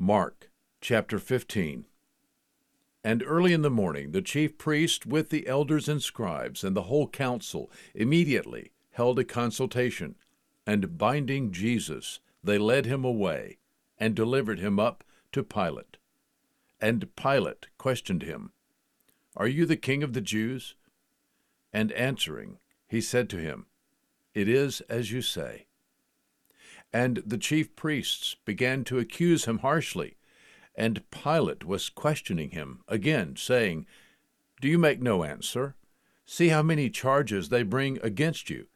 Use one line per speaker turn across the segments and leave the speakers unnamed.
Mark chapter 15. And early in the morning, the chief priest with the elders and scribes and the whole council immediately held a consultation, and binding Jesus, they led him away and delivered him up to Pilate. And Pilate questioned him, Are you the king of the Jews? And answering, he said to him, It is as you say. And the chief priests began to accuse him harshly. And Pilate was questioning him again, saying, Do you make no answer? See how many charges they bring against you.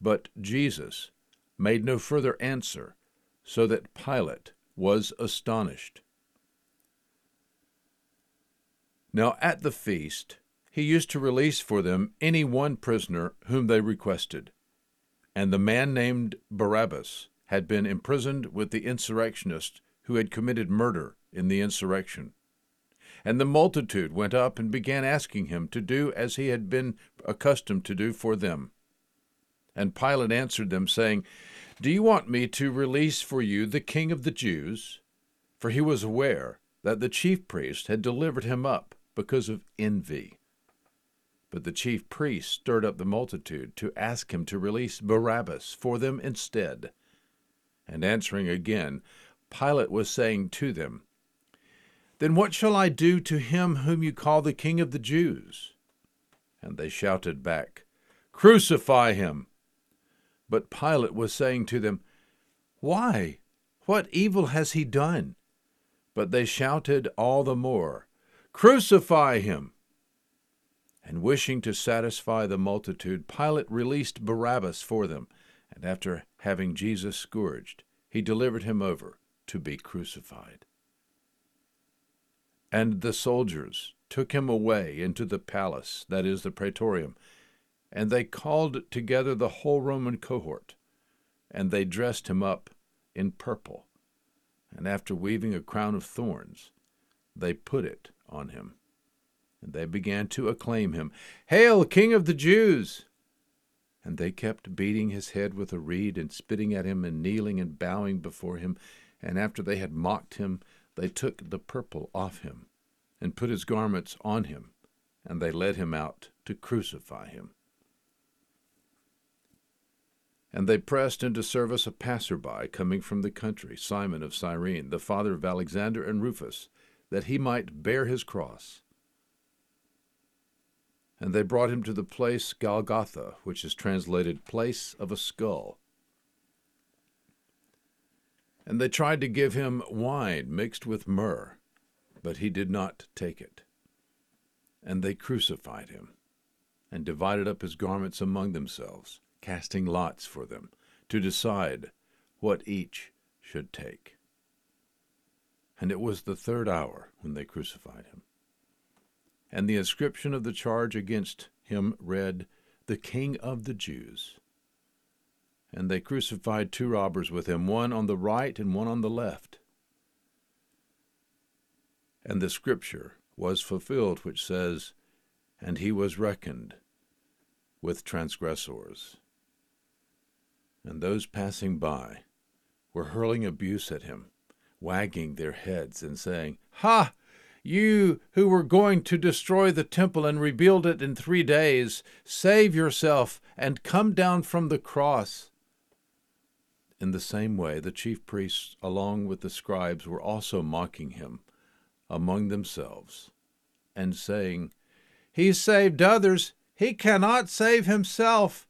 But Jesus made no further answer, so that Pilate was astonished. Now at the feast, he used to release for them any one prisoner whom they requested. And the man named Barabbas had been imprisoned with the insurrectionists who had committed murder in the insurrection. And the multitude went up and began asking him to do as he had been accustomed to do for them. And Pilate answered them, saying, Do you want me to release for you the king of the Jews? For he was aware that the chief priest had delivered him up because of envy. But the chief priests stirred up the multitude to ask him to release Barabbas for them instead. And answering again, Pilate was saying to them, Then what shall I do to him whom you call the King of the Jews? And they shouted back, Crucify him! But Pilate was saying to them, Why? What evil has he done? But they shouted all the more, Crucify him! And wishing to satisfy the multitude, Pilate released Barabbas for them, and after having Jesus scourged, he delivered him over to be crucified. And the soldiers took him away into the palace, that is, the praetorium, and they called together the whole Roman cohort, and they dressed him up in purple, and after weaving a crown of thorns, they put it on him. And they began to acclaim him, Hail, King of the Jews! And they kept beating his head with a reed, and spitting at him, and kneeling and bowing before him. And after they had mocked him, they took the purple off him, and put his garments on him, and they led him out to crucify him. And they pressed into service a passer-by coming from the country, Simon of Cyrene, the father of Alexander and Rufus, that he might bear his cross. And they brought him to the place Golgotha, which is translated place of a skull. And they tried to give him wine mixed with myrrh, but he did not take it. And they crucified him, and divided up his garments among themselves, casting lots for them, to decide what each should take. And it was the third hour when they crucified him. And the inscription of the charge against him read, The King of the Jews. And they crucified two robbers with him, one on the right and one on the left. And the scripture was fulfilled, which says, And he was reckoned with transgressors. And those passing by were hurling abuse at him, wagging their heads and saying, Ha! You who were going to destroy the temple and rebuild it in three days, save yourself and come down from the cross. In the same way, the chief priests, along with the scribes, were also mocking him among themselves, and saying, He saved others, he cannot save himself.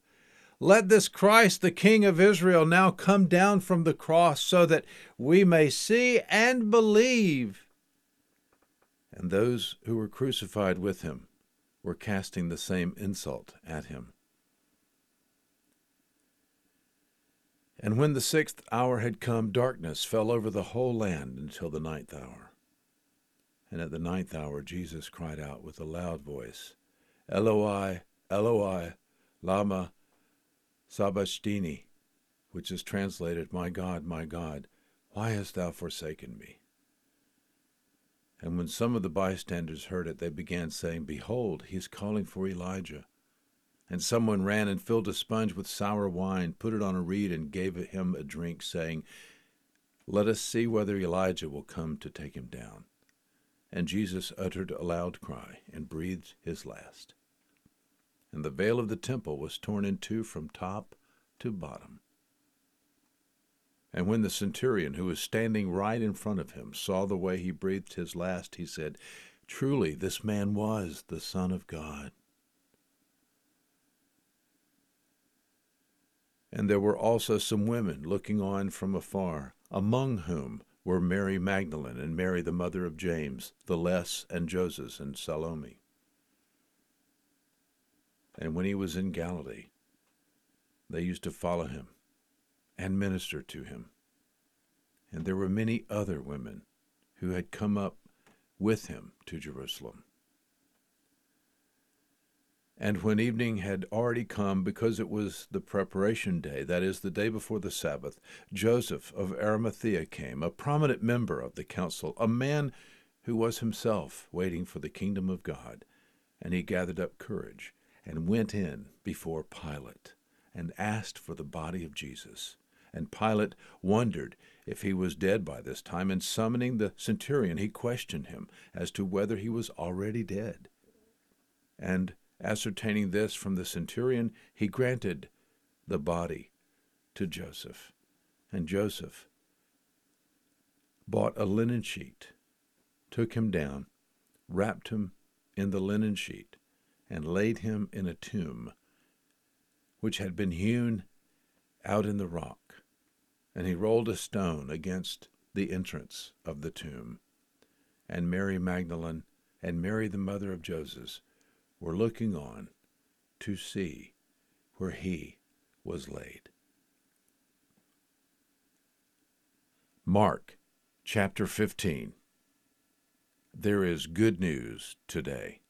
Let this Christ, the King of Israel, now come down from the cross, so that we may see and believe. And those who were crucified with him were casting the same insult at him. And when the sixth hour had come, darkness fell over the whole land until the ninth hour. And at the ninth hour, Jesus cried out with a loud voice, Eloi, Eloi, lama sabachthani, which is translated, My God, my God, why hast thou forsaken me? And when some of the bystanders heard it, they began saying, Behold, he is calling for Elijah. And someone ran and filled a sponge with sour wine, put it on a reed, and gave him a drink, saying, Let us see whether Elijah will come to take him down. And Jesus uttered a loud cry and breathed his last. And the veil of the temple was torn in two from top to bottom. And when the centurion, who was standing right in front of him, saw the way he breathed his last, he said, Truly, this man was the Son of God. And there were also some women looking on from afar, among whom were Mary Magdalene and Mary the mother of James, the Less and Joseph and Salome. And when he was in Galilee, they used to follow him and minister to him. And there were many other women who had come up with him to Jerusalem. And when evening had already come, because it was the preparation day, that is, the day before the Sabbath, Joseph of Arimathea came, a prominent member of the council, a man who was himself waiting for the kingdom of God. And he gathered up courage and went in before Pilate and asked for the body of Jesus. And Pilate wondered if he was dead by this time, and summoning the centurion, he questioned him as to whether he was already dead. And ascertaining this from the centurion, he granted the body to Joseph. And Joseph bought a linen sheet, took him down, wrapped him in the linen sheet, and laid him in a tomb which had been hewn out in the rock and he rolled a stone against the entrance of the tomb. And Mary Magdalene and Mary the mother of Joseph were looking on to see where he was laid. Mark chapter 15. There is good news today.